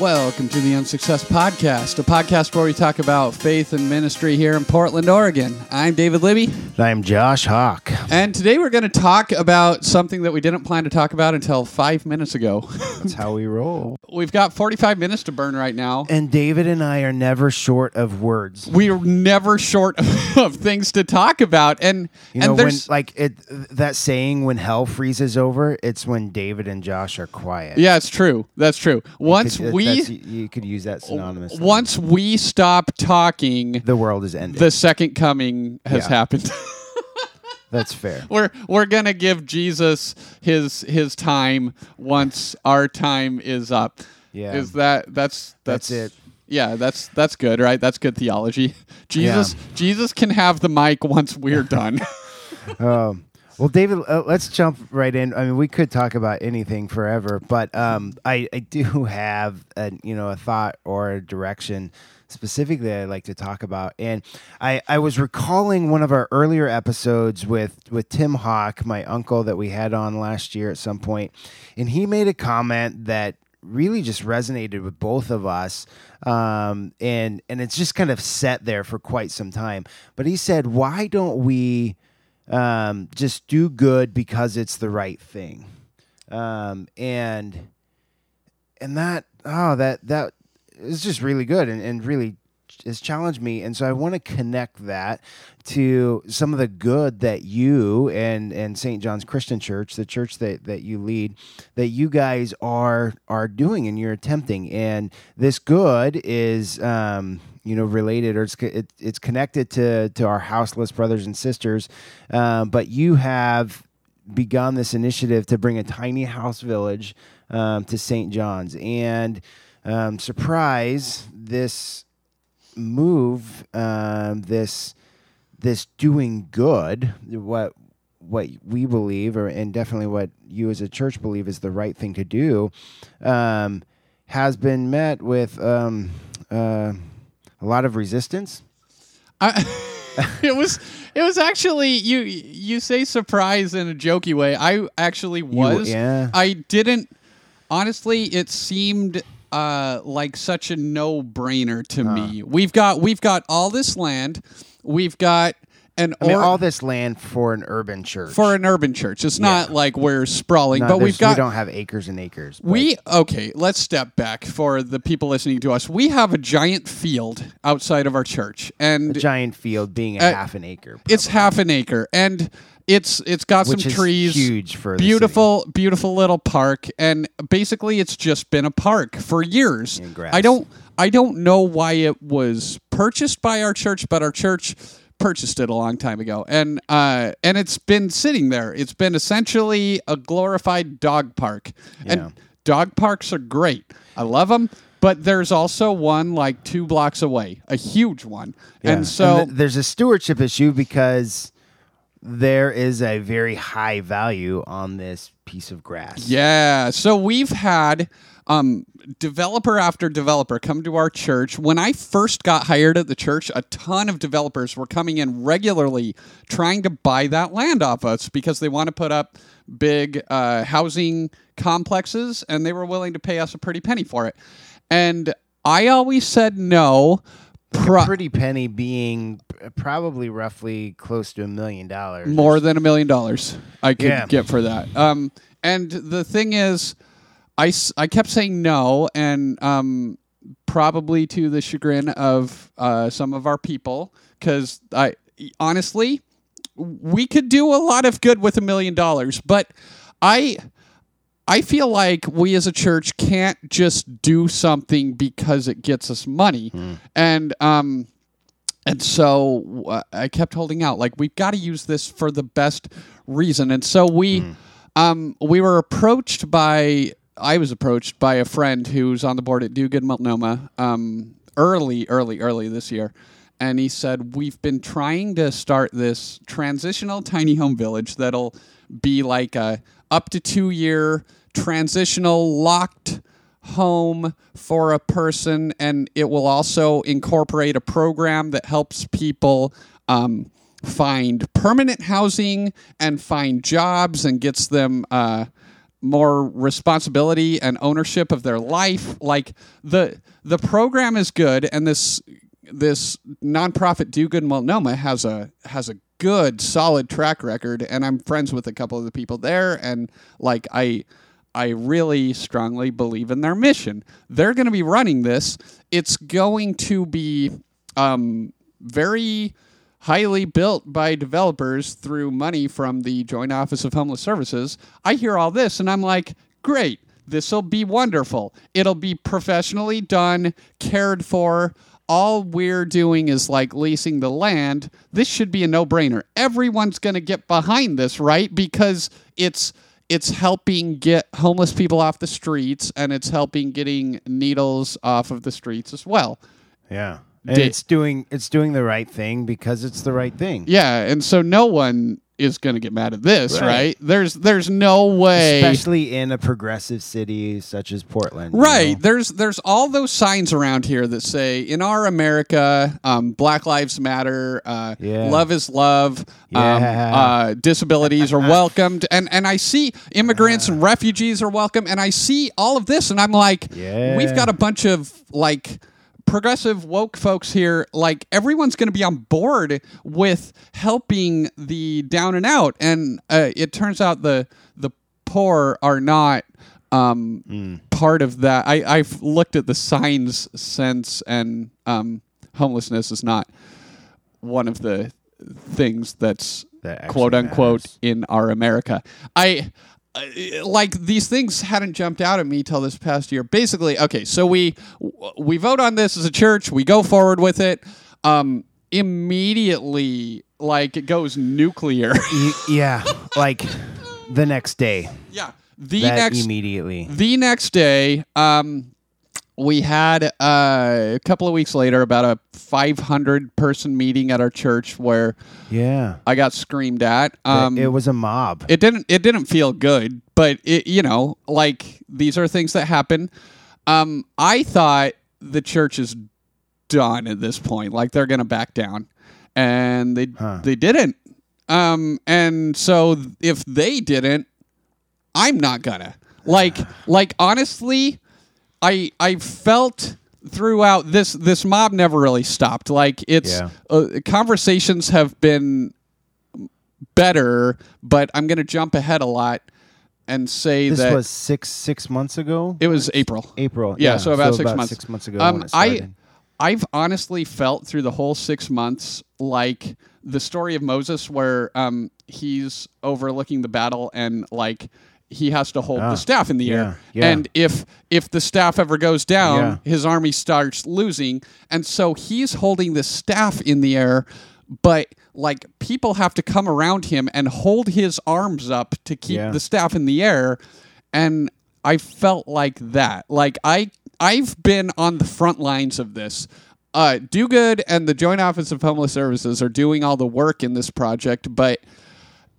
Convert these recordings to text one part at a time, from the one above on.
Welcome to the Unsuccess Podcast, a podcast where we talk about faith and ministry here in Portland, Oregon. I'm David Libby, I'm Josh Hawk. and today we're going to talk about something that we didn't plan to talk about until five minutes ago. That's how we roll. We've got 45 minutes to burn right now. And David and I are never short of words. We're never short of things to talk about, and You know, and when there's like it that saying when hell freezes over, it's when David and Josh are quiet. yeah, it's true. That's true. Once we that's- you could use that synonymously. once we stop talking, the world is ended. the second coming has Yeah. happened. That's fair. we're we're gonna give Jesus his his time once our time is up. Yeah. Is that that's that's, That's it. Yeah, that's that's good, right? That's good theology. Jesus Jesus can have the mic once we're done. Um, well, David, uh, let's jump right in. I mean, we could talk about anything forever, but um, I, I do have a you know a thought or a direction specifically I'd like to talk about. And I, I was recalling one of our earlier episodes with with Tim Hawk, my uncle that we had on last year at some point, and he made a comment that really just resonated with both of us um, and and it's just kind of set there for quite some time but he said why don't we um, just do good because it's the right thing. Um, and and that oh that that is just really good and, and really has challenged me. And so i want to connect that to some of the good that you and and st john's christian church the church that that you lead that you guys are are doing and you're attempting. And this good is um you know related or it's it, it's connected to to our houseless brothers and sisters um, but you have begun this initiative to bring a tiny house village um, to St. John's. And um, surprise, this move, um, this this doing good, what what we believe, or and definitely what you as a church believe is the right thing to do, um, has been met with um, uh, a lot of resistance. I, it was it was actually you you say surprise in a jokey way. I actually was. yeah. I didn't honestly it seemed uh like such a no-brainer to me. We've got we've got all this land. We've got an I mean, or- all this land for an urban church. for an urban church. It's not like we're sprawling, No, but we've there's- got we don't have acres and acres. but- we okay, let's step back for the people listening to us. We have a giant field outside of our church and a giant field being a Uh, half an acre. it's half an acre and it's it's got Which some is trees huge for the beautiful beautiful little park and basically it's just been a park for years And grass. i don't i don't know why it was purchased by our church but our church purchased it a long time ago and uh and it's been sitting there it's been essentially a glorified dog park Yeah. and dog parks are great i love them but there's also one like two blocks away a huge one Yeah. and so th- there's a stewardship issue because there is a very high value on this piece of grass. Yeah. So we've had um, developer after developer come to our church. When I first got hired at the church, a ton of developers were coming in regularly trying to buy that land off us because they want to put up big uh, housing complexes and they were willing to pay us a pretty penny for it. And I always said no. Pro- Pretty penny being probably roughly close to a million dollars. more than a million dollars I could Yeah. get for that. Um, and the thing is, I, I kept saying no, and um, probably to the chagrin of uh, some of our people, because I honestly, we could do a lot of good with a million dollars, but I. I feel like we as a church can't just do something because it gets us money. And um, and so uh, I kept holding out. Like we've got to use this for the best reason. And so we, um, we were approached by. I was approached by a friend who's on the board at Do Good Multnomah. Um, early, early, early this year, and he said we've been trying to start this transitional tiny home village that'll be like a up to two year transitional locked home for a person, and it will also incorporate a program that helps people um, find permanent housing and find jobs and gets them uh, more responsibility and ownership of their life. Like the the program is good, and this this nonprofit Do Good Multnomah has a has a good solid track record, and I'm friends with a couple of the people there, and like I. I really strongly believe in their mission. They're going to be running this. It's going to be um, very highly built by developers through money from the Joint Office of Homeless Services. I hear all this and I'm like, great, this will be wonderful. It'll be professionally done, cared for. All we're doing is like leasing the land. This should be a no brainer. Everyone's going to get behind this, right? Because it's it's helping get homeless people off the streets and it's helping getting needles off of the streets as well. Yeah. And it's doing it's doing the right thing because it's the right thing. Yeah, and so no one is going to get mad at this, right. Right. There's there's no way. Especially in a progressive city such as Portland. you Right. know? There's there's all those signs around here that say in our America, um, Black Lives Matter, uh, Yeah. love is love, um, uh, disabilities are welcomed, and and I see immigrants and refugees are welcome, and I see all of this, and I'm like, Yeah. we've got a bunch of like progressive woke folks here like everyone's going to be on board with helping the down and out and uh, it turns out the the poor are not um, part of that I, i've looked at the signs since and um, homelessness is not one of the things that's That quote unquote matters. in our America. I like these things hadn't jumped out at me till this past year. Basically, okay, so we we vote on this as a church, we go forward with it. Um, immediately, like it goes nuclear. Yeah, like the next day. yeah, the that next immediately. the next day, um, we had uh, a couple of weeks later about a 500 person meeting at our church where Yeah. I got screamed at. Um, it was a mob. it didn't it didn't feel good but it you know like these are things that happen um i thought the church is done at this point like they're gonna back down and they Huh. they didn't um and so if they didn't i'm not gonna like like honestly i i felt throughout this this mob never really stopped like it's Yeah. uh, conversations have been better, but I'm going to jump ahead a lot and say that this that was six six months ago. it was April. April. Yeah, so about six months. Six months ago. Um, I I've honestly felt through the whole six months like the story of Moses, where um, he's overlooking the battle and like he has to hold Ah, the staff in the air, yeah, yeah. and if if the staff ever goes down, Yeah. his army starts losing, and so he's holding the staff in the air, but like people have to come around him and hold his arms up to keep Yeah. the staff in the air, and I felt like that. Like I I've been on the front lines of this. Uh, Do Good and the Joint Office of Homeless Services are doing all the work in this project, but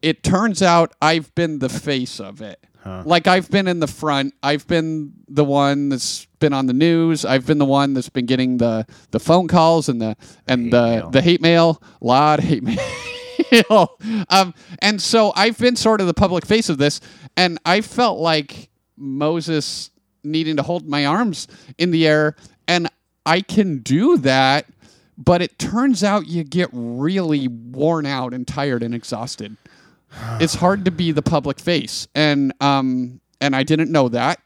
it turns out I've been the face of it. Like I've been in the front. I've been the one that's been on the news. I've been the one that's been getting the the phone calls and the and hate the mail. the hate mail. A lot of hate mail. um, and so I've been sort of the public face of this, and I felt like Moses needing to hold my arms in the air, and I can do that. But it turns out you get really worn out and tired and exhausted it's hard to be the public face and um and I didn't know that.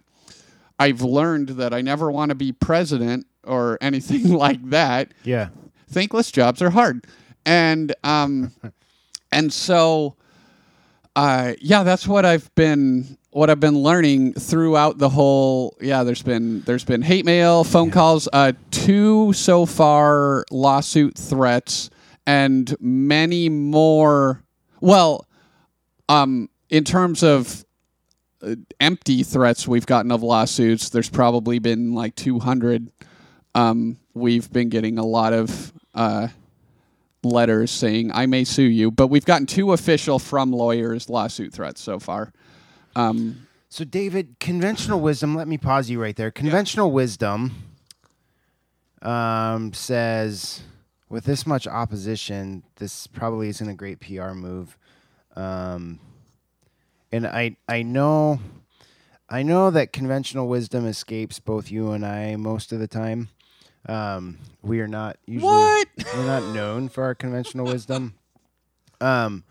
I've learned that I never want to be president or anything like that. yeah. Thankless jobs are hard. And um and so uh yeah, that's what I've been what I've been learning throughout the whole yeah, there's been there's been hate mail, phone calls, uh two so far lawsuit threats and many more well um, in terms of uh, empty threats we've gotten of lawsuits, there's probably been like 200. Um, we've been getting a lot of uh, letters saying I may sue you, but we've gotten two official from lawyers lawsuit threats so far. Um, So, David, conventional wisdom. Let me pause you right there. Conventional wisdom um, says, with this much opposition, this probably isn't a great PR move. Um, and I, I know I know that conventional wisdom escapes both you and I most of the time. Um, we are not usually What? we're not known for our conventional wisdom. Um,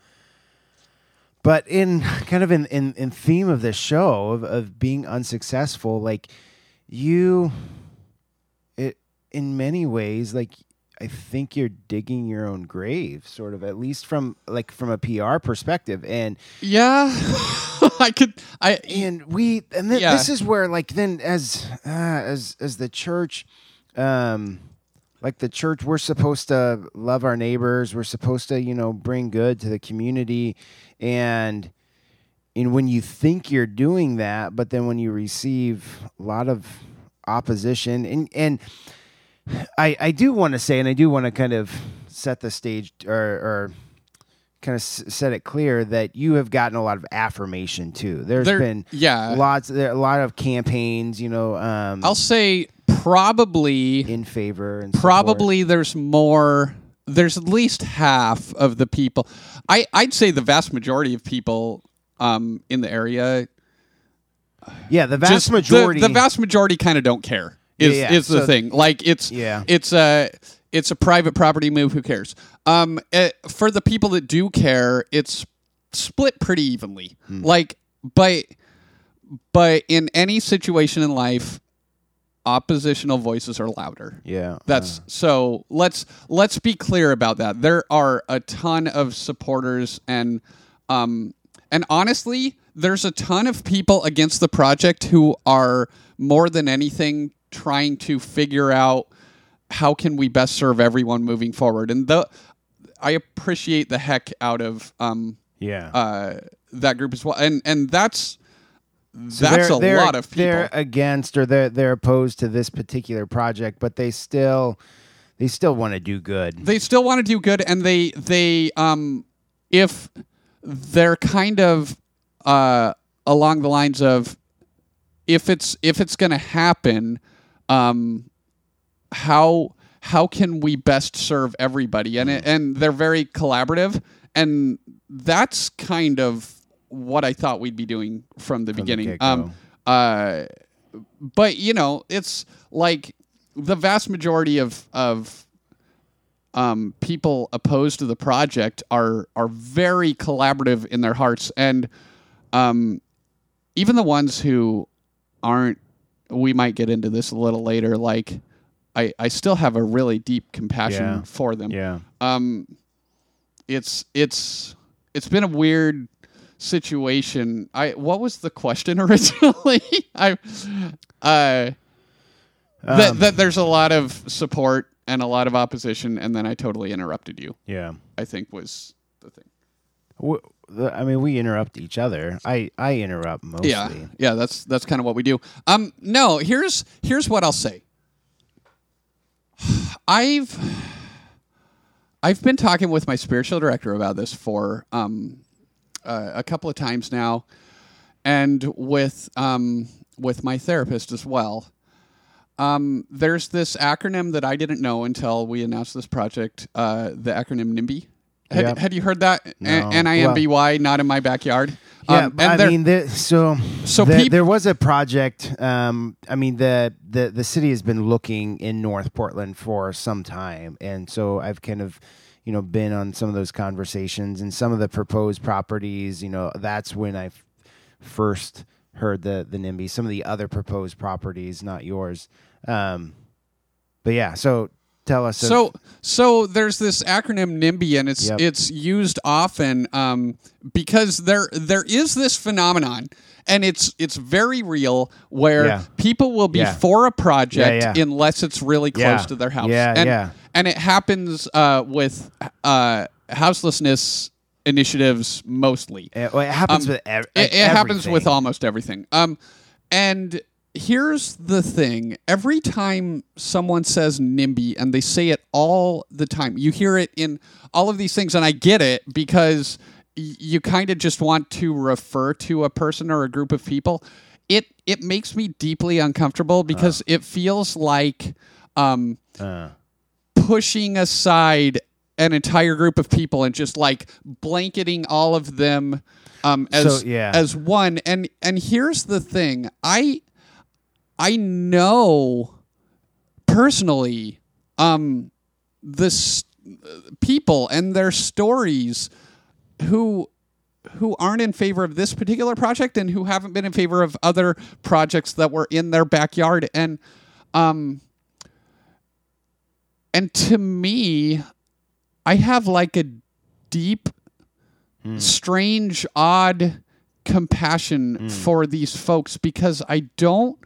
but in kind of in, in, in theme of this show of, of being unsuccessful, like you, it in many ways, like I think you're digging your own grave, sort of, at least from like from a PR perspective. And Yeah, I could. I and we and th- Yeah. this is where like then as uh, as as the church um like the church we're supposed to love our neighbors we're supposed to you know bring good to the community and and when you think you're doing that but then when you receive a lot of opposition and and I I do want to say and I do want to kind of set the stage or or kind of s- set it clear that you have gotten a lot of affirmation too. There's there. been yeah, lots there a lot of campaigns, you know, um I'll say probably. in favor and support. Probably there's more. There's at least half of the people. I I'd say the vast majority of people um, in the area. yeah, the vast just the- majority The, vast majority kind of don't care. Is Yeah, yeah. is the So- thing? Like it's Yeah. it's a it's a private property move. Who cares? Um, eh, for the people that do care, it's split pretty evenly. Hmm. Like, but but in any situation in life, oppositional voices are louder. yeah. That's uh, so let's let's be clear about that. There are a ton of supporters and um and honestly, there's a ton of people against the project who are more than anything trying to figure out how can we best serve everyone moving forward. And the I appreciate the heck out of um yeah. uh that group as well. And and that's So that's they're- a they're- lot of people. They're against or they're they're opposed to this particular project, but they still they still want to do good. they still want to do good and they they um if they're kind of uh along the lines of if it's if it's going to happen um how how can we best serve everybody and it, and they're very collaborative and that's kind of what I thought we'd be doing from the From beginning get-go. um uh but you know it's like the vast majority of of um, people opposed to the project are are very collaborative in their hearts, and um, even the ones who aren't. We might get into this a little later. Like, I I still have a really deep compassion Yeah. for them. Yeah. Um, it's it's it's been a weird situation. I what was the question originally? I uh that, Um, that there's a lot of support and a lot of opposition, and then I totally interrupted you. Yeah. I think was the thing. The- I mean, we interrupt each other. I I interrupt mostly. Yeah, yeah, that's that's kind of what we do. Um, no, here's here's what I'll say. I've I've been talking with my spiritual director about this for um uh, a couple of times now, and with um with my therapist as well. Um, there's this acronym that I didn't know until we announced this project. Uh, the acronym NIMBY. Had, Yep. had you heard that? No. N I M B Y, not in my backyard. Yeah, Um, I there- mean, there, so So there, peop- there was a project. Um, I mean, the, the the city has been looking in North Portland for some time, and so I've kind of, you know, been on some of those conversations and some of the proposed properties. You know, that's when I first heard the the NIMBY. Some of the other proposed properties, not yours. Um, but yeah, so tell us. So so there's this acronym NIMBY and it's Yep. it's used often um, because there there is this phenomenon and it's it's very real where Yeah. people will be Yeah. for a project Yeah, unless it's really close to their house. Yeah, and, yeah. And it happens uh, with uh, houselessness initiatives mostly. Uh, well, it happens Um, with ev- It, it happens with almost everything. Um, and here's the thing: every time someone says NIMBY, and they say it all the time, you hear it in all of these things, and I get it because y- you kind of just want to refer to a person or a group of people. It it makes me deeply uncomfortable because it feels like um, Uh, pushing aside an entire group of people and just like blanketing all of them um, as So, yeah. as one. And and here's the thing, I I know personally um, this people and their stories who who aren't in favor of this particular project and who haven't been in favor of other projects that were in their backyard. And um and to me i have like a deep strange odd compassion for these folks because i don't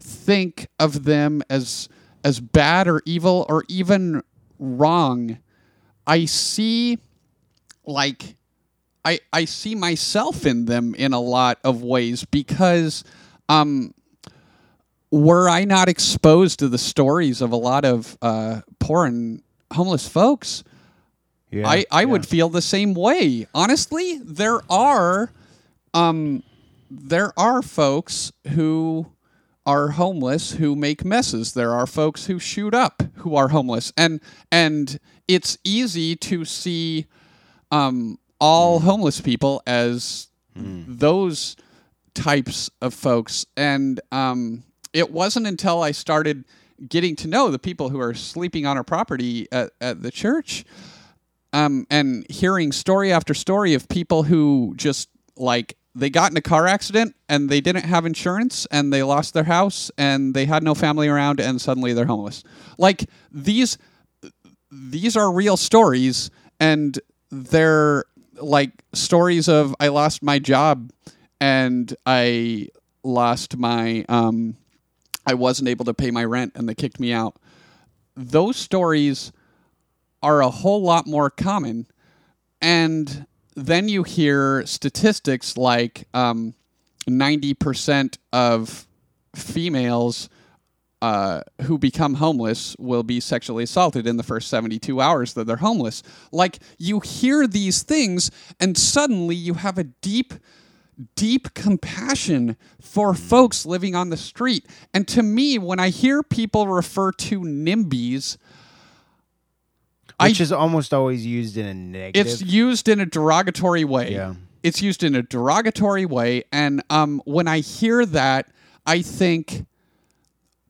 think of them as as bad or evil or even wrong i see like I I see myself in them in a lot of ways because um were I not exposed to the stories of a lot of uh, poor and homeless folks, Yeah, I, I yeah. would feel the same way. Honestly, there are um there are folks who are homeless who make messes. There are folks who shoot up who are homeless. And and it's easy to see um all homeless people as those types of folks. And um it wasn't until I started getting to know the people who are sleeping on our property at, at the church um, and hearing story after story of people who just like they got in a car accident and they didn't have insurance and they lost their house and they had no family around and suddenly they're homeless. Like these these are real stories and they're like stories of I lost my job and I lost my um I wasn't able to pay my rent and they kicked me out. Those stories are a whole lot more common. And then you hear statistics like um, 90% of females uh, who become homeless will be sexually assaulted in the first 72 hours that they're homeless. Like, you hear these things, and suddenly you have a deep, deep compassion for folks living on the street. And to me, when I hear people refer to NIMBYs, I- which is almost always used in a negative. it's used in a derogatory way. Yeah. It's used in a derogatory way, and um, when I hear that, I think,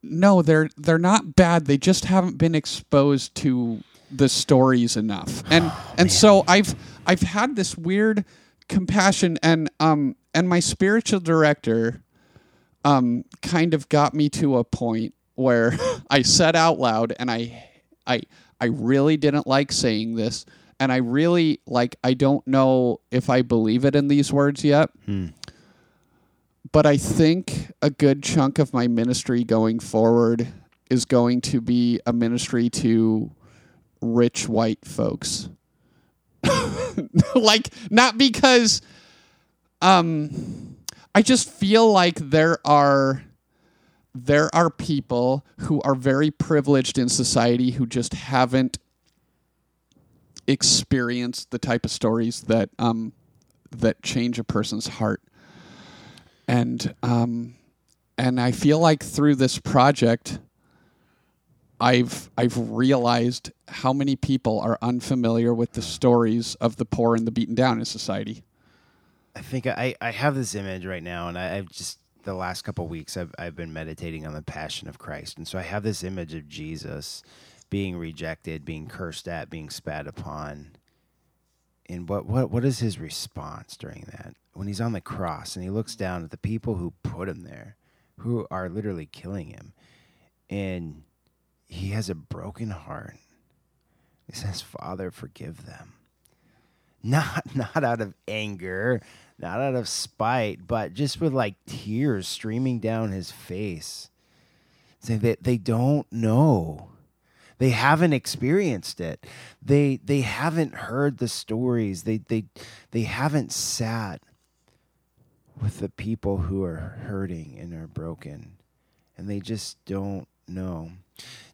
no, they're they're not bad. They just haven't been exposed to the stories enough, and and so I've I've had this weird compassion, and um and my spiritual director, um, kind of got me to a point where I said out loud, and I, I, I really didn't like saying this, and I really like. I don't know if I believe it in these words yet, but I think a good chunk of my ministry going forward is going to be a ministry to rich white folks. like not because um I just feel like there are there are people who are very privileged in society who just haven't experienced the type of stories that um that change a person's heart. And um and I feel like through this project I've I've realized how many people are unfamiliar with the stories of the poor and the beaten down in society. I think I, I have this image right now, and I, I've just the last couple weeks I've I've been meditating on the passion of Christ, and so I have this image of Jesus being rejected, being cursed at, being spat upon. And what what what is his response during that? When he's on the cross and he looks down at the people who put him there, who are literally killing him, and he has a broken heart. He says, "Father, forgive them." Not not out of anger, not out of spite, but just with like tears streaming down his face. Saying that they don't know. They haven't experienced it. They they haven't heard the stories. They they they haven't sat with the people who are hurting and are broken. And they just don't know.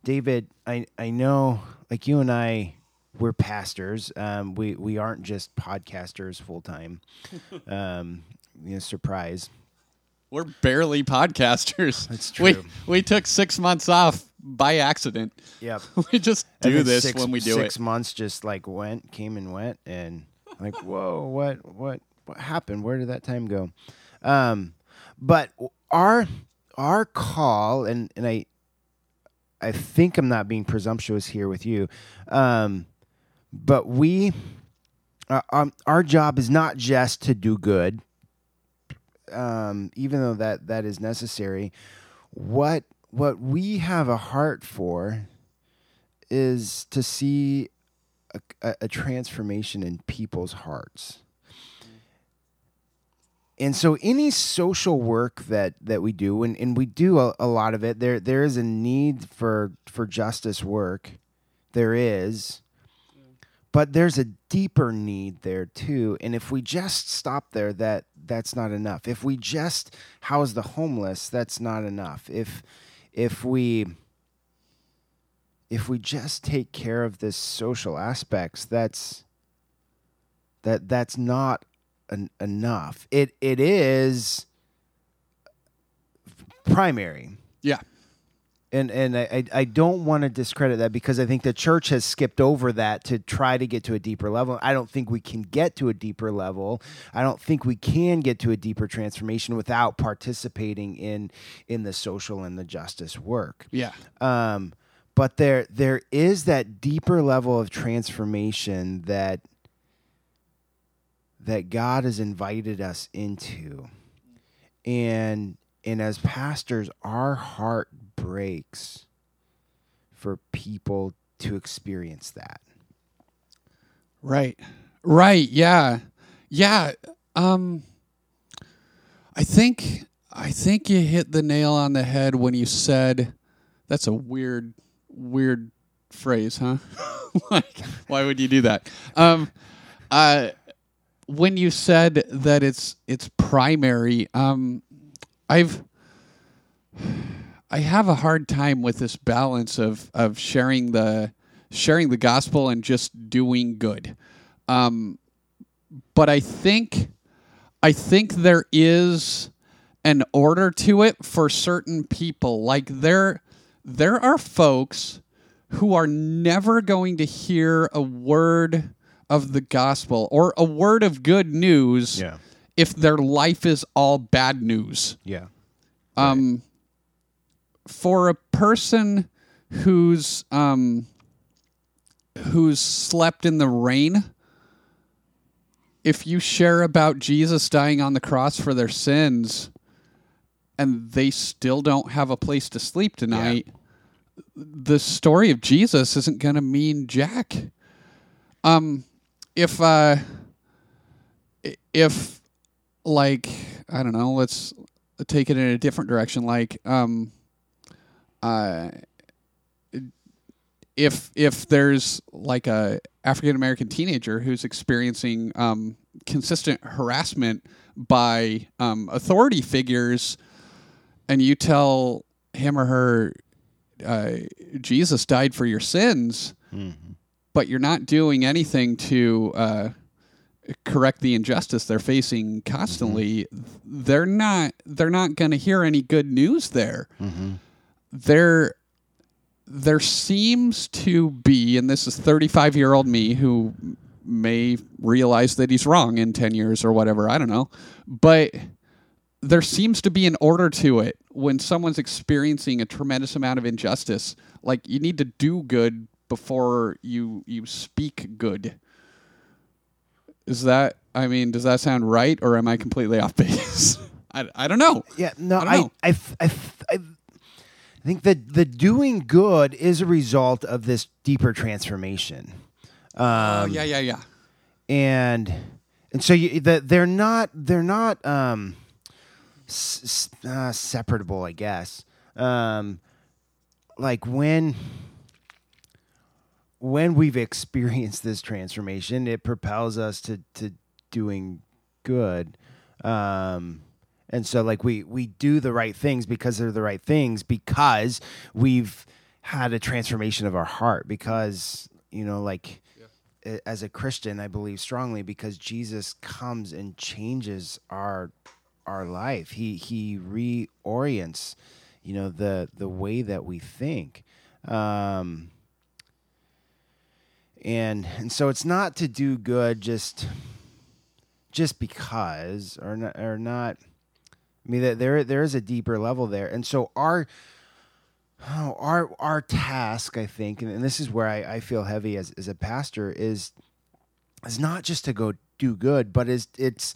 David, I I know like you and I we're pastors. Um, we we aren't just podcasters full time. um, you know, surprise. We're barely podcasters. That's We true. we we took six months off by accident. Yep. we just do this six, when we do six it. months just like went, came and went, and like, whoa, what, what, what happened? Where did that time go? Um, but our our call, and and I, I think I'm not being presumptuous here with you, um, but we, uh, um, our job is not just to do good, um, even though that that is necessary. What what we have a heart for is to see a, a, transformation in people's hearts. And so any social work that, that we do, and, and we do a, a lot of it, there there is a need for for justice work. There is. But there's a deeper need there too. And if we just stop there, that that's not enough. If we just house the homeless, that's not enough. If if we if we just take care of this social aspects that's that that's not an, enough it it is primary Yeah. And and I, I- don't want to discredit that because I think the church has skipped over that to try to get to a deeper level. I don't think we can get to a deeper level. I don't think we can get to a deeper transformation without participating in in the social and the justice work. Yeah. Um, but there there is that deeper level of transformation that that God has invited us into. And and as pastors, our heart breaks for people to experience that. Right. Right. Yeah. Yeah. Um I think I think you hit the nail on the head when you said that's a weird weird phrase, huh? like why would you do that? Um uh when you said that it's it's primary, um I've I have a hard time with this balance of of sharing the sharing the gospel and just doing good. Um, but I think I think there is an order to it for certain people. Like there there are folks who are never going to hear a word of the gospel or a word of good news if their life is all bad news Yeah. um, for a person who's um, who's slept in the rain, if you share about Jesus dying on the cross for their sins, and they still don't have a place to sleep tonight, the story of Jesus isn't going to mean jack. Um, if uh, if like I don't know, let's take it in a different direction. Like, um, uh, if if there's like a African American teenager who's experiencing um, consistent harassment by um, authority figures, and you tell him or her, uh, Jesus died for your sins, but you're not doing anything to uh, correct the injustice they're facing constantly, they're not they're not going to hear any good news there. There there seems to be, and this is 35 year old me who may realize that he's wrong in 10 years or whatever. I don't know, but there seems to be an order to it when someone's experiencing a tremendous amount of injustice. Like you need to do good before you you speak good. Is that? I mean, does that sound right, or am I completely off base? I, I don't know. Yeah, no, I don't I, know. I, f- I f- I think that the doing good is a result of this deeper transformation. oh yeah, yeah, yeah. and and so you, the, they're not they're not um s- uh, separable i guess um like when when we've experienced this transformation it propels us to to doing good um and so like we we do the right things because they're the right things because we've had a transformation of our heart because you know like a- as a Christian, I believe strongly because Jesus comes and changes our our life. He he reorients, you know, the the way that we think. Um, and and so it's not to do good just just because or not or not I mean that there there is a deeper level there. And so our our our task, I think, and, and this is where I, I feel heavy as, as a pastor, is is not just to go do good, but is it's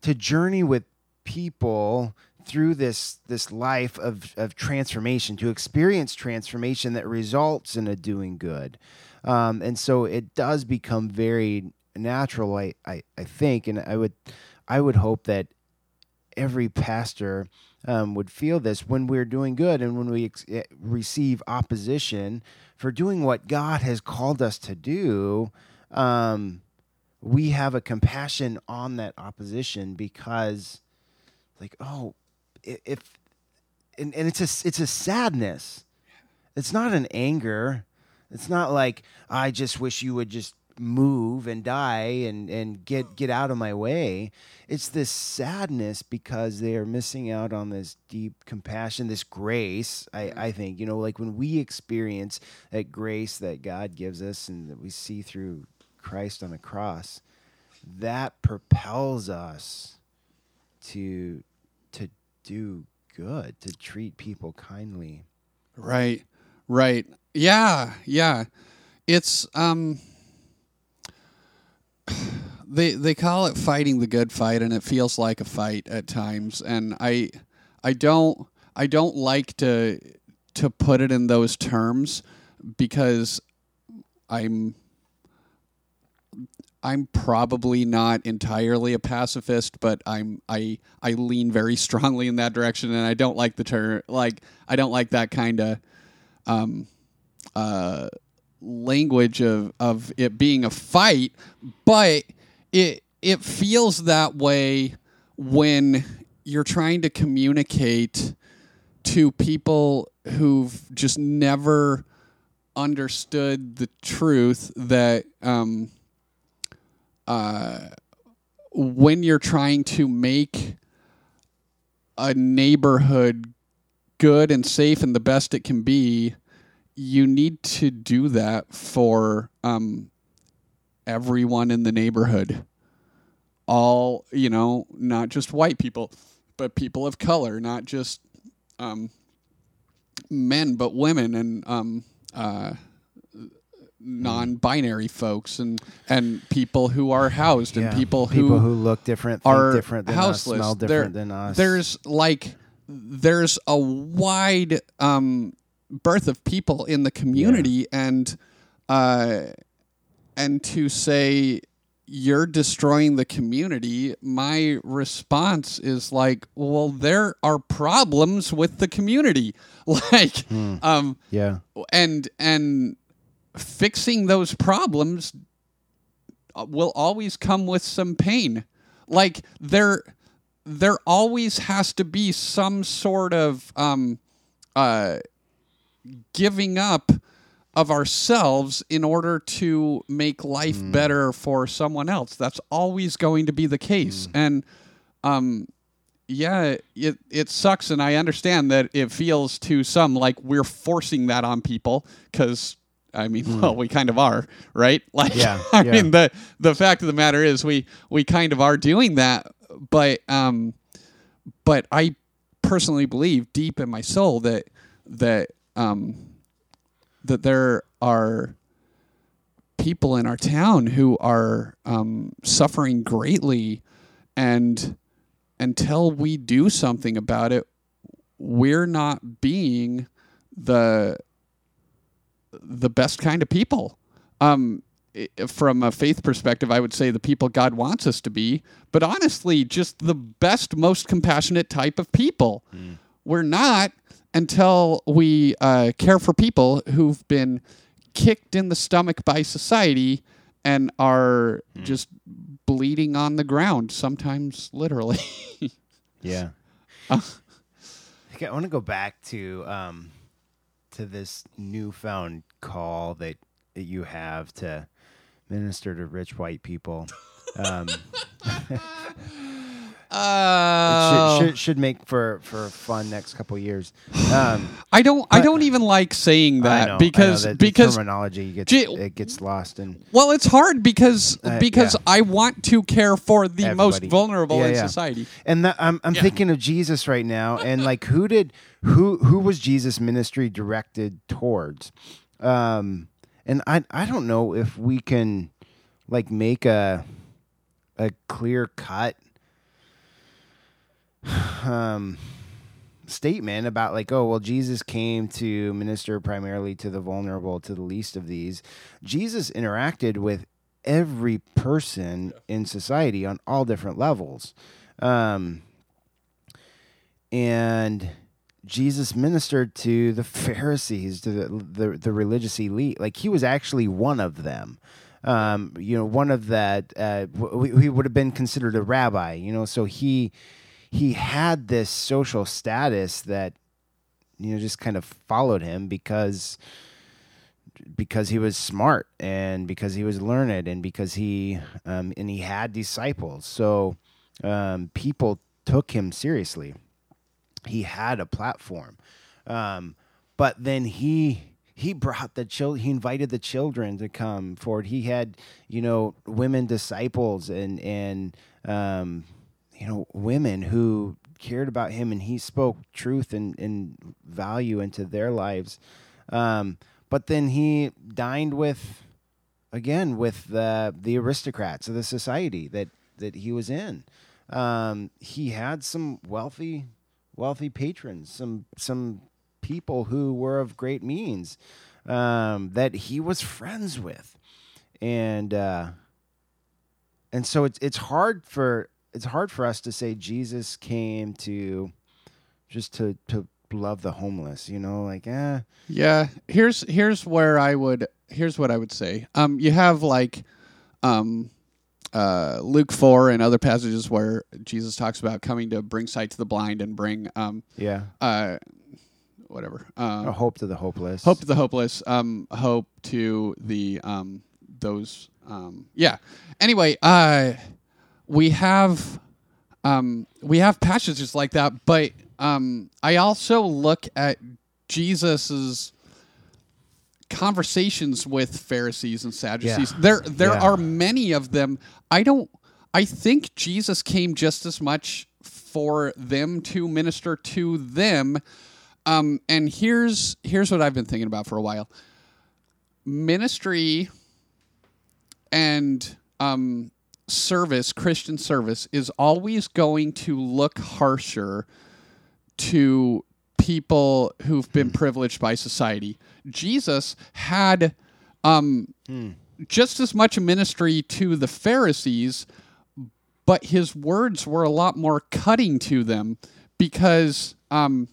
to journey with people through this this life of, of transformation, to experience transformation that results in a doing good. Um, and so it does become very natural, I, I, I think, and I would I would hope that every pastor um, would feel this when we're doing good and when we ex- eh, receive opposition for doing what God has called us to do. Um, we have a compassion on that opposition because, like, oh, if and, and it's a it's a sadness. It's not an anger. It's not like I just wish you would just move and die and, and get get out of my way. It's this sadness because they are missing out on this deep compassion, this grace. I, I think, you know, like when we experience that grace that God gives us and that we see through Christ on the cross, that propels us to to do good, to treat people kindly. Right. Right. Yeah, yeah. It's um they they call it fighting the good fight and it feels like a fight at times. And I I don't I don't like to to put it in those terms because I'm I'm probably not entirely a pacifist, but I'm I I lean very strongly in that direction, and I don't like the term like I don't like that kind of um, uh, language of of it being a fight, but it it feels that way when you're trying to communicate to people who've just never understood the truth that um, uh, when you're trying to make a neighborhood good and safe and the best it can be, you need to do that for um, everyone in the neighborhood. All, you know, not just white people, but people of color, not just um, men, but women and um, uh, non-binary folks and and people who are housed and Yeah. people who people who look different, think are different than houseless. us, smell There- different than us. There's like there's a wide um, birth of people in the community, and uh, and to say you're destroying the community, my response is like, well, there are problems with the community, like, um, yeah, and and fixing those problems uh, will always come with some pain. Like there there always has to be some sort of um uh giving up of ourselves in order to make life better for someone else. That's always going to be the case. And um yeah, it it sucks, and I understand that it feels to some like we're forcing that on people because I mean, well, we kind of are, right? Like, Yeah, I yeah. mean, the the fact of the matter is, we we kind of are doing that, but um, but I personally believe deep in my soul that that um that there are people in our town who are um, suffering greatly, and until we do something about it, we're not being the the best kind of people. Um, from a faith perspective, I would say the people God wants us to be, but honestly, just the best, most compassionate type of people. We're not until we uh, care for people who've been kicked in the stomach by society and are just bleeding on the ground, sometimes literally. yeah. Okay, I want to go back to um, to this newfound call that, that you have to minister to rich white people. Um, Uh, should, should should make for for fun next couple years. Um, I don't. I don't even like saying that know, because that the because terminology gets it gets lost and well, it's hard because Uh, because yeah. I want to care for the most vulnerable Yeah, in yeah. society. and that, I'm I'm thinking of Jesus right now and like who did who who was Jesus ministry directed towards, um, and I I don't know if we can like make a a clear cut um statement about like oh well Jesus came to minister primarily to the vulnerable to the least of these. Jesus interacted with every person in society on all different levels. Um and Jesus ministered to the Pharisees to the the, the religious elite. Like he was actually one of them. Um, you know, one of that uh, w- he would have been considered a rabbi. You know, so he he had this social status that you know just kind of followed him because because he was smart and because he was learned and because he um, and he had disciples. So um, people took him seriously. He had a platform, um, but then he he brought the children he invited the children to come forward he had you know women disciples and and um you know women who cared about him and he spoke truth and, and value into their lives. Um but then he dined with again with the the aristocrats of the society that that he was in. Um he had some wealthy wealthy patrons some some people who were of great means um, that he was friends with, and uh, and so it's it's hard for it's hard for us to say Jesus came to just to to love the homeless, you know, like eh, Yeah, here's here's where I would here's what I would say. Um, you have like, um, uh, Luke four and other passages where Jesus talks about coming to bring sight to the blind and bring um yeah, uh whatever um, a hope to the hopeless. hope to the hopeless um hope to the um those um yeah anyway uh we have um we have passages like that but um i also look at jesus's conversations with pharisees and sadducees Yeah. there there Yeah. are many of them i don't i think jesus came just as much for them to minister to them um, and here's here's what I've been thinking about for a while. Ministry and um, service, Christian service, is always going to look harsher to people who've been privileged by society. Jesus had um, just as much a ministry to the Pharisees, but his words were a lot more cutting to them because. Um,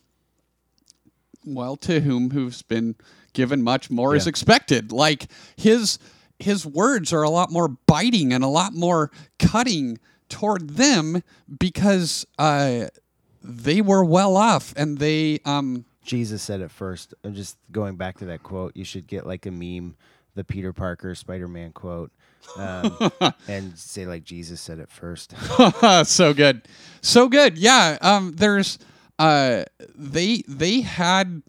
well to whom who's been given much more is expected like his his words are a lot more biting and a lot more cutting toward them because uh they were well off and they um Jesus said it first. I'm just going back to that quote. You should get like a meme, the Peter Parker Spider Man quote, um, and say like Jesus said it first. so good so good yeah um there's uh they they had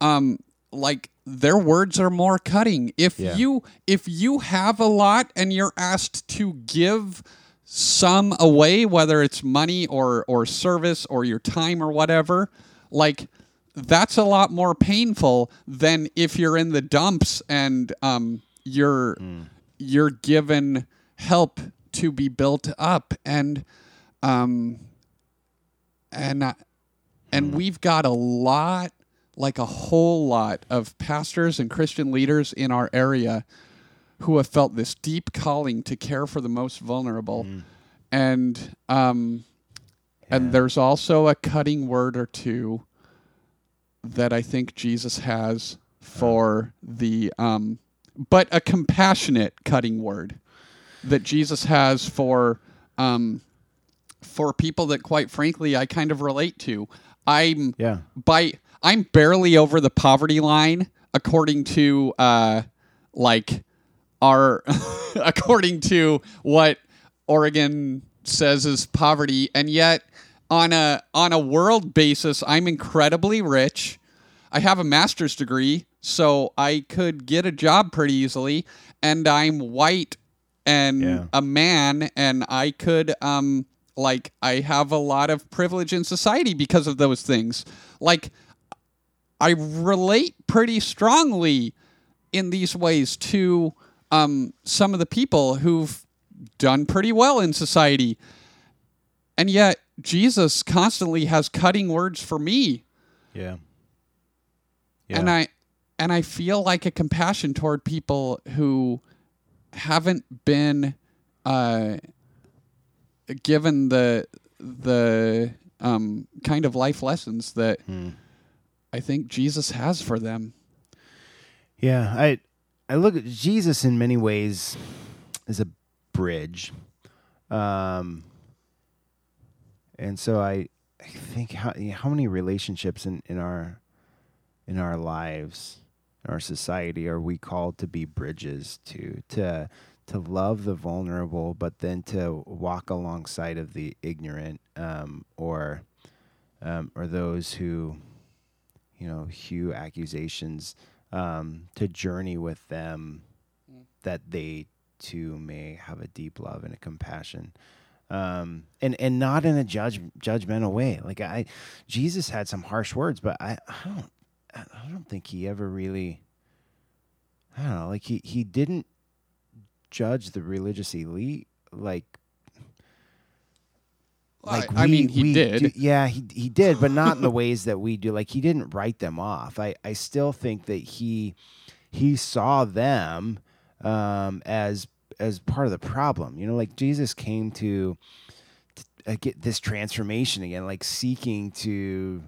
um like their words are more cutting. If Yeah. you if you have a lot and you're asked to give some away whether it's money or or service or your time or whatever like that's a lot more painful than if you're in the dumps and um you're you're given help to be built up and um and uh, and we've got a lot like a whole lot of pastors and christian leaders in our area who have felt this deep calling to care for the most vulnerable and um and there's also a cutting word or two that i think jesus has for the um but a compassionate cutting word that jesus has for um for people that quite frankly I kind of relate to. I'm Yeah. by I'm barely over the poverty line according to uh like our according to what Oregon says is poverty, and yet on a on a world basis, I'm incredibly rich. I have a master's degree, so I could get a job pretty easily, and I'm white and Yeah. a man, and I could um like I have a lot of privilege in society because of those things. Like I relate pretty strongly in these ways to um, some of the people who've done pretty well in society. And yet, Jesus constantly has cutting words for me. Yeah. And I and I feel like a compassion toward people who haven't been uh, given the the um, kind of life lessons that I think Jesus has for them. Yeah, I I look at Jesus in many ways as a bridge. Um and so I I think how how many relationships in, in our in our lives, in our society are we called to be bridges to to to love the vulnerable but then to walk alongside of the ignorant um, or um, or those who you know hew accusations um, to journey with them that they too may have a deep love and a compassion. Um, and and not in a judge judgmental way. Like i jesus had some harsh words but i, I don't i don't think he ever really i don't know like he he didn't judge the religious elite like like I, I mean, he we did. do- yeah, he he did, but not in the ways that we do. Like he didn't write them off. I I still think that he he saw them um, as as part of the problem. You know, like Jesus came to, to uh, get this transformation again, like seeking to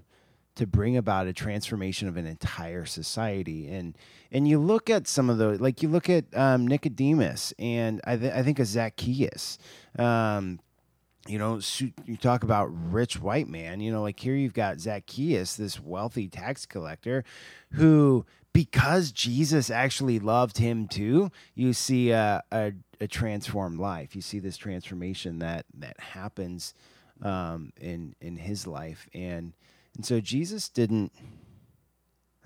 to bring about a transformation of an entire society and and you look at some of the like you look at um, Nicodemus and I, th- I think of Zacchaeus um, you know, you talk about rich white man, you know, like here you've got Zacchaeus, this wealthy tax collector who, because Jesus actually loved him too, you see a, a, a transformed life. You see this transformation that, that happens um, in, in his life. And, and so Jesus didn't,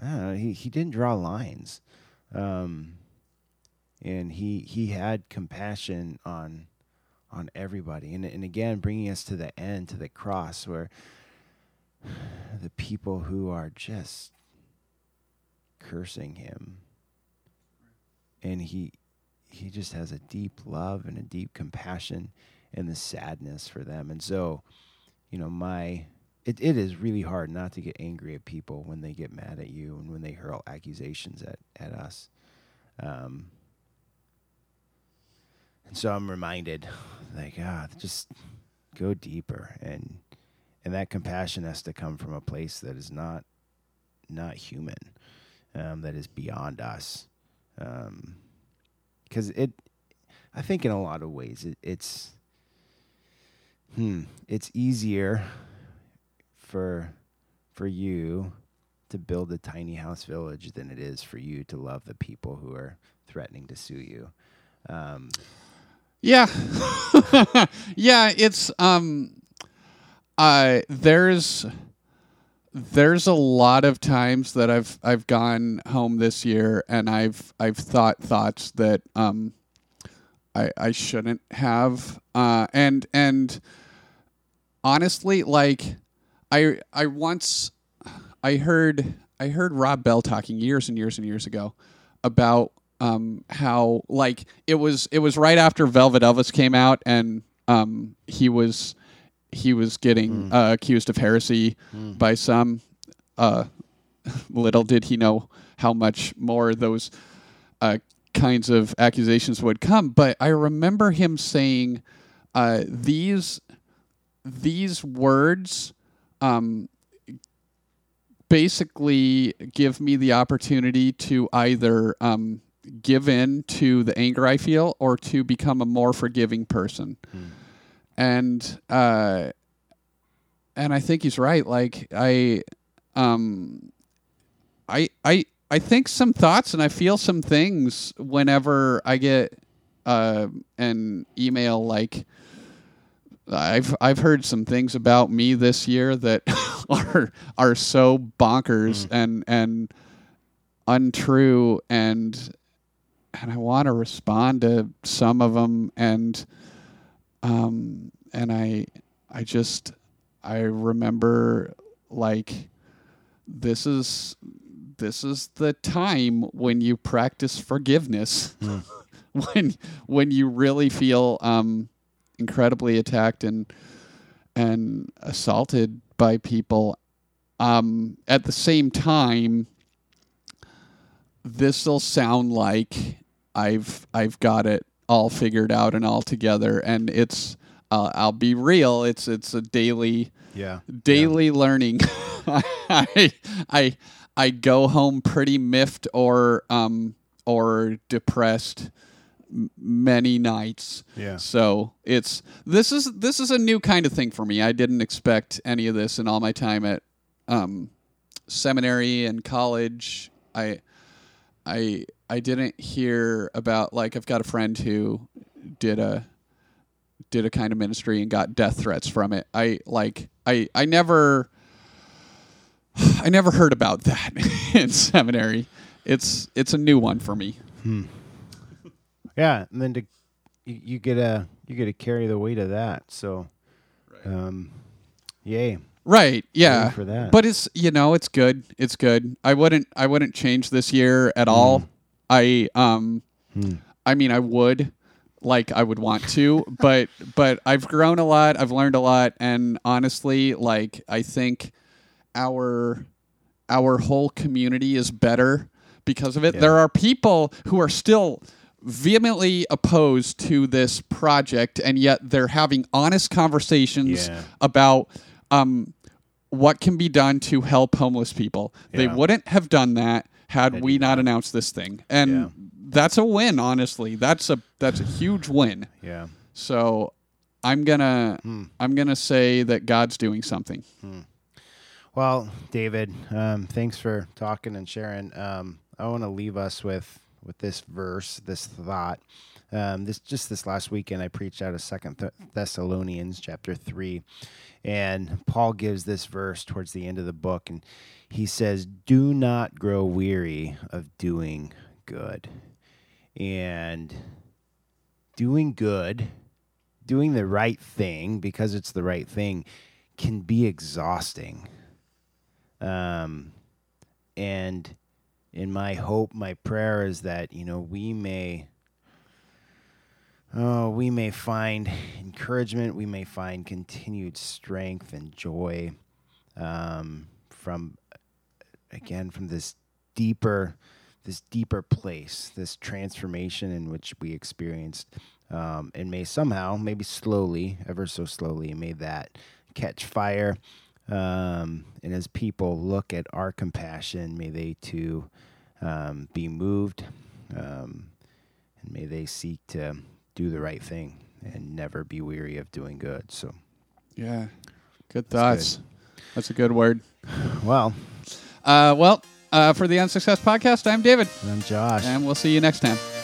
I don't know, he, he didn't draw lines. Um, and he, he had compassion on, on everybody. And, and again, bringing us to the end, to the cross, where the people who are just cursing him, and he he just has a deep love and a deep compassion and the sadness for them. And so, you know, my it, it is really hard not to get angry at people when they get mad at you and when they hurl accusations at, at us. Um, and so I'm reminded, like, ah, just go deeper, and and that compassion has to come from a place that is not not human, um, that is beyond us, because it, I think, in a lot of ways, it, it's, hmm, it's easier for for you to build a tiny house village than it is for you to love the people who are threatening to sue you. Um, Yeah. yeah, it's um uh there's there's a lot of times that I've I've gone home this year and I've I've thought thoughts that um I I shouldn't have uh and and honestly like I I once I heard I heard Rob Bell talking years and years and years ago about um, how like it was it was right after Velvet Elvis came out and um, he was he was getting uh, accused of heresy by some. Uh, little did he know how much more those uh, kinds of accusations would come. But I remember him saying uh, these these words um, basically give me the opportunity to either um, give in to the anger I feel or to become a more forgiving person. And uh, and I think he's right. Like I, um, I I I think some thoughts and I feel some things whenever I get uh, an email like I've I've heard some things about me this year that are are so bonkers and and untrue and and I want to respond to some of them and um and I I just I remember like this is this is the time when you practice forgiveness. When when you really feel um incredibly attacked and and assaulted by people. Um at the same time this'll sound like I've I've got it all figured out and all together and it's uh, I'll be real it's it's a daily Yeah. daily learning. I, I I go home pretty miffed or um or depressed many nights. Yeah. So it's this is this is a new kind of thing for me. I didn't expect any of this in all my time at um, seminary and college. I I I didn't hear about like I've got a friend who did a did a kind of ministry and got death threats from it. I like I I never I never heard about that in seminary. It's it's a new one for me. Yeah, and then to you, you get a you get to carry the weight of that. So, um, yay. Right. Yeah. For that. But it's you know it's good. It's good. I wouldn't I wouldn't change this year at all. I um I mean I would like I would want to, but but I've grown a lot. I've learned a lot, and honestly, like I think our our whole community is better because of it. There are people who are still vehemently opposed to this project, and yet they're having honest conversations Yeah. about um, what can be done to help homeless people. They wouldn't have done that had we not announced this thing, and Yeah. that's a win. Honestly, that's a that's a huge win. Yeah. So I'm gonna Hmm. I'm gonna say that God's doing something. Well, David, um, thanks for talking and sharing. Um, I want to leave us with with this verse, this thought. Um, this just this last weekend, I preached out of Second Th- Thessalonians chapter three, and Paul gives this verse towards the end of the book, and he says, "Do not grow weary of doing good," and doing good, doing the right thing because it's the right thing, can be exhausting. Um, and in my hope, my prayer is that you know we may, oh, we may find encouragement, we may find continued strength and joy um, from, again, from this deeper, this deeper place, this transformation in which we experienced, um, and may somehow, maybe slowly, ever so slowly, may that catch fire. Um, and as people look at our compassion, may they too um, be moved, um, and may they seek to do the right thing and never be weary of doing good. So, Yeah, good thoughts. That's a good word. well, Uh, well, uh, for the Unsuccess Podcast, I'm David, I'm Josh. and we'll see you next time.